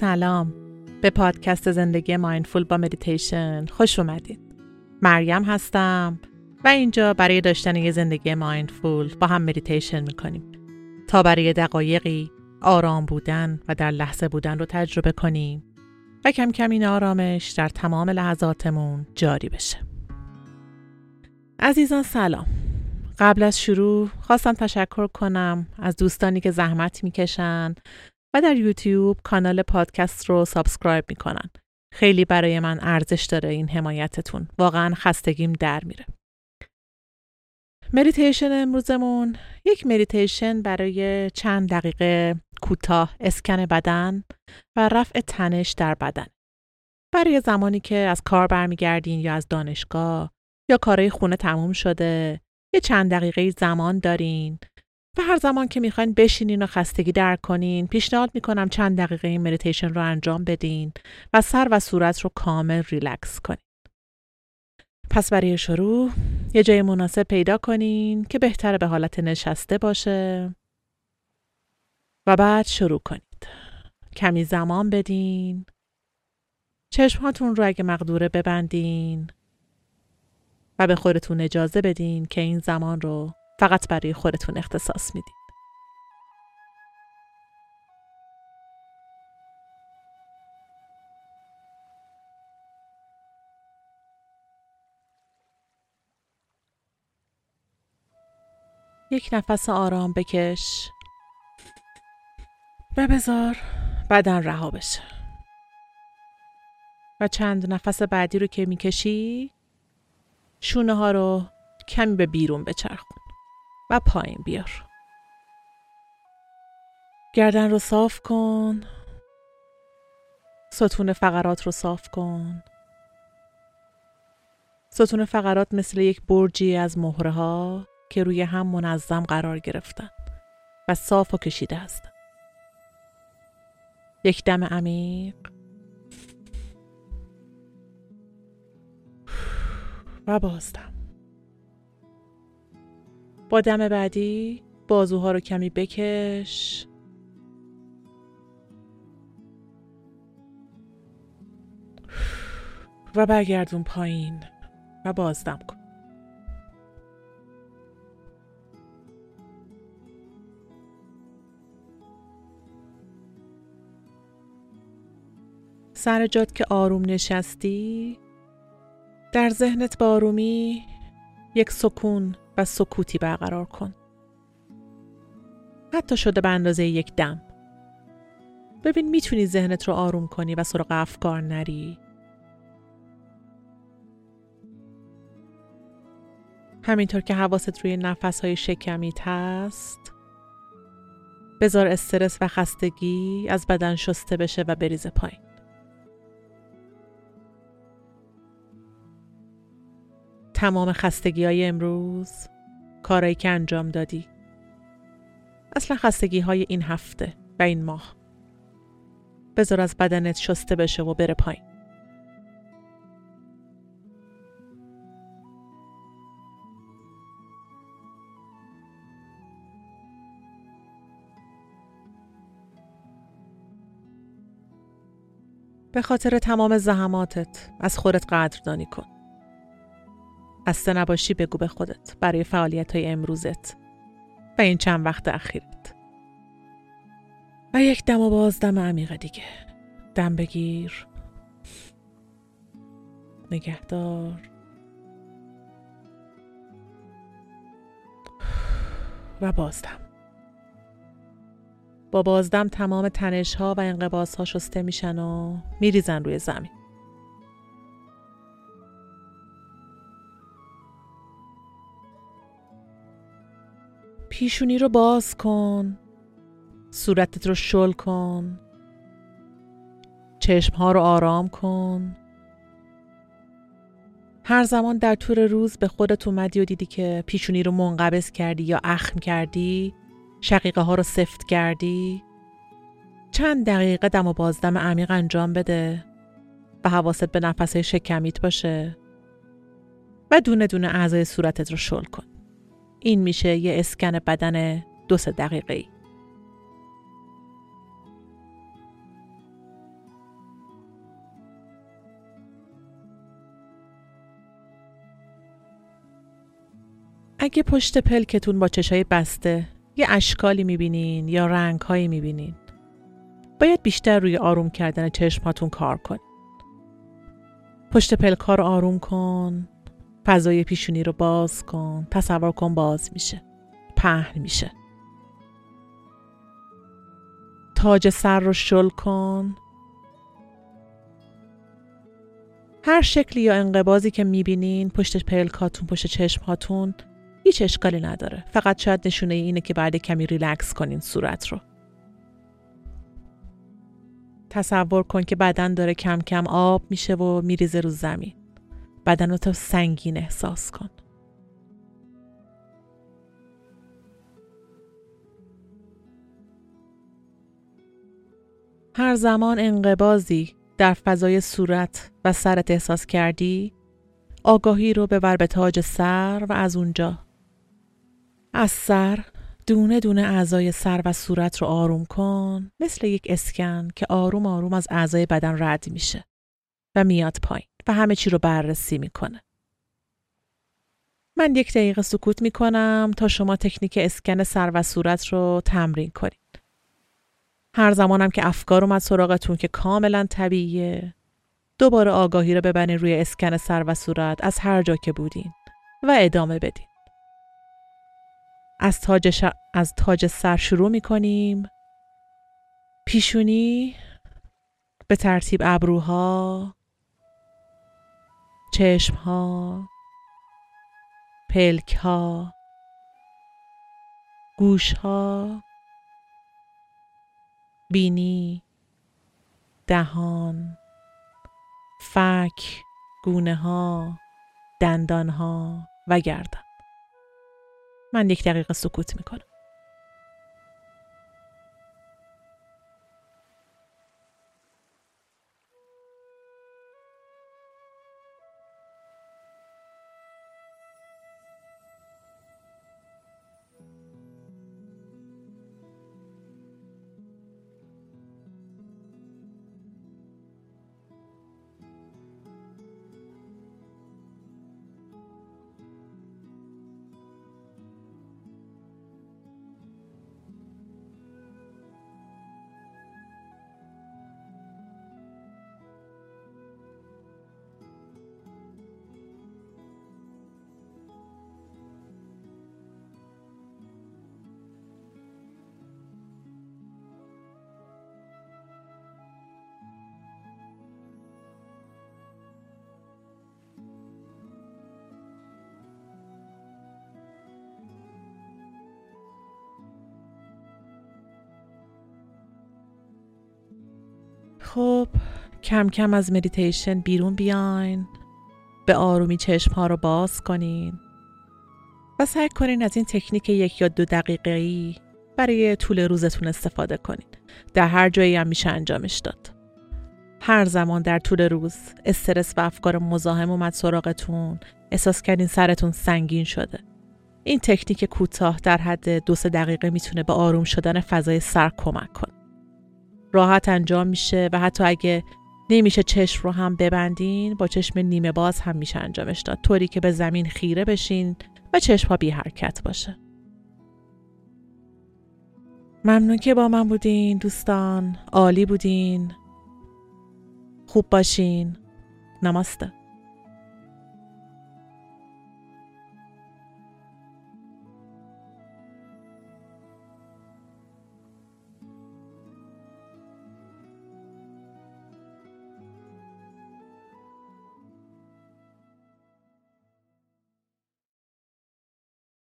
سلام. به پادکست زندگی mindful با مدیتیشن خوش اومدید. مریم هستم و اینجا برای داشتن یه زندگی mindful با هم مدیتیشن می‌کنیم. تا برای دقایقی آرام بودن و در لحظه بودن رو تجربه کنیم و کم کم این آرامش در تمام لحظاتمون جاری بشه. عزیزان سلام. قبل از شروع خواستم تشکر کنم از دوستانی که زحمت می‌کشن و در یوتیوب کانال پادکست رو subscribe می‌کنن. خیلی برای من ارزش داره این حمایتتون. واقعا خستگیم در میره. مدیتیشن امروزمون یک مدیتیشن برای چند دقیقه کوتاه اسکن بدن و رفع تنش در بدن. برای زمانی که از کار برمیگردین یا از دانشگاه یا کارهای خونه تموم شده یه چند دقیقه زمان دارین و هر زمان که می‌خواین بشینین و خستگی در کنین پیشنهاد می‌کنم چند دقیقه این مدیتیشن رو انجام بدین و سر و صورت رو کامل ریلکس کنین. پس برای شروع یه جای مناسب پیدا کنین که بهتره به حالت نشسته باشه و بعد شروع کنید. کمی زمان بدین. چشمهاتون رو اگه مقدوره ببندین و به خودتون اجازه بدین که این زمان رو فقط برای خودتون اختصاص میدین. یک نفس آرام بکش و بذار بدن رها بشه و چند نفس بعدی رو که می‌کشی شونه ها رو کمی به بیرون بچرخون و پایین بیار. گردن رو صاف کن. ستون فقرات رو صاف کن. ستون فقرات مثل یک برجی از مهره ها که روی هم منظم قرار گرفتن و صاف و کشیده هستن. یک دم عمیق. و بازدم با دم بعدی بازوها رو کمی بکش. و برگردون پایین و بازدم کن. سر جات که آروم نشستی در ذهنت با آرومی یک سکون و سکوتی برقرار کن. حتی شده به اندازه یک دم. ببین می‌تونی ذهنت رو آروم کنی و سراغ افکار نری. همینطور که حواست روی نفس های شکمیت هست بذار استرس و خستگی از بدن شسته بشه و بریزه پایین. تمام خستگی های امروز کارایی که انجام دادی؟ اصلا خستگی های این هفته و این ماه. بذار از بدنت شسته بشه و بره پایین. به خاطر تمام زحماتت از خودت قدردانی کن. خسته نباشی بگو به خودت. برای فعالیت های امروزت. و این چند وقت اخیرت. و یک دم و باز دم عمیقه دیگه. دم بگیر. نگهدار. و بازدم. با بازدم تمام تنش ها و انقباس ها شسته میشن و میریزن روی زمین. پیشونی رو باز کن. صورتت رو شل کن. چشم ها رو آرام کن. هر زمان در طول روز به خودت اومدی و دیدی که پیشونی رو منقبض کردی یا اخم کردی شقیقه ها رو سفت کردی چند دقیقه دم و بازدم عمیق انجام بده و حواست به نفس شکمیت باشه و دونه دونه اعضای صورتت رو شل کن. این میشه یه اسکن بدن دو سه دقیقه اگه پشت پلکتون با چشای بسته یه اشکالی می‌بینین یا رنگهایی می‌بینین باید بیشتر روی آروم کردن چشماتون کار کن. پشت پلکار آروم کن فضای پیشونی رو باز کن تصور کن باز میشه پهن میشه. تاج سر رو شل کن. هر شکلی یا انقبازی که می‌بینین پشت پلکاتون پشت چشمهاتون هیچ اشکالی نداره. فقط شاید نشونه اینه که بعد کمی ریلکس کنین صورت رو. تصور کن که بدن داره کم کم آب میشه و میریزه رو زمین. بدن رو تا سنگین احساس کن. هر زمان انقبازی در فضای صورت و سرت احساس کردی آگاهی رو ببر به تاج سر و از اونجا. از سر دونه دونه اعضای سر و صورت رو آروم کن مثل یک اسکن که آروم آروم از اعضای بدن رد میشه و میاد پایین. و همه چی رو بررسی می‌کنه. من یک دقیقه سکوت می‌کنم تا شما تکنیک اسکن سر و صورت رو تمرین کنید. هر زمانم که افکار اومد سراغتون که کاملا طبیعیه دوباره آگاهی رو ببرین روی اسکن سر و صورت از هر جا که بودین و ادامه بدین. از تاج, از تاج سر شروع می کنیم پیشونی به ترتیب ابروها چشمها پلکها گوشها بینی دهان فک گونه ها دندان ها و گردن. من یک دقیقه سکوت می‌کنم. خب کم کم از مدیتیشن بیرون بیاین. به آرومی چشم ها رو باز کنین. و سعی کنین از این تکنیک یک یا دو دقیقه ای برای طول روزتون استفاده کنین. در هر جایی هم میشه انجامش داد. هر زمان در طول روز استرس و افکار مزاحم اومد سراغتون. احساس کردین سرتون سنگین شده. این تکنیک کوتاه در حد دو سه دقیقه می‌تونه به آروم شدن فضای سر کمک کنه. راحت انجام میشه و حتی اگه نمیشه چشم رو هم ببندین با چشم نیمه باز هم میشه انجامش داد. طوری که به زمین خیره بشین و چشم ها بی حرکت باشه. ممنون که با من بودین دوستان. عالی بودین. خوب باشین. نماسته.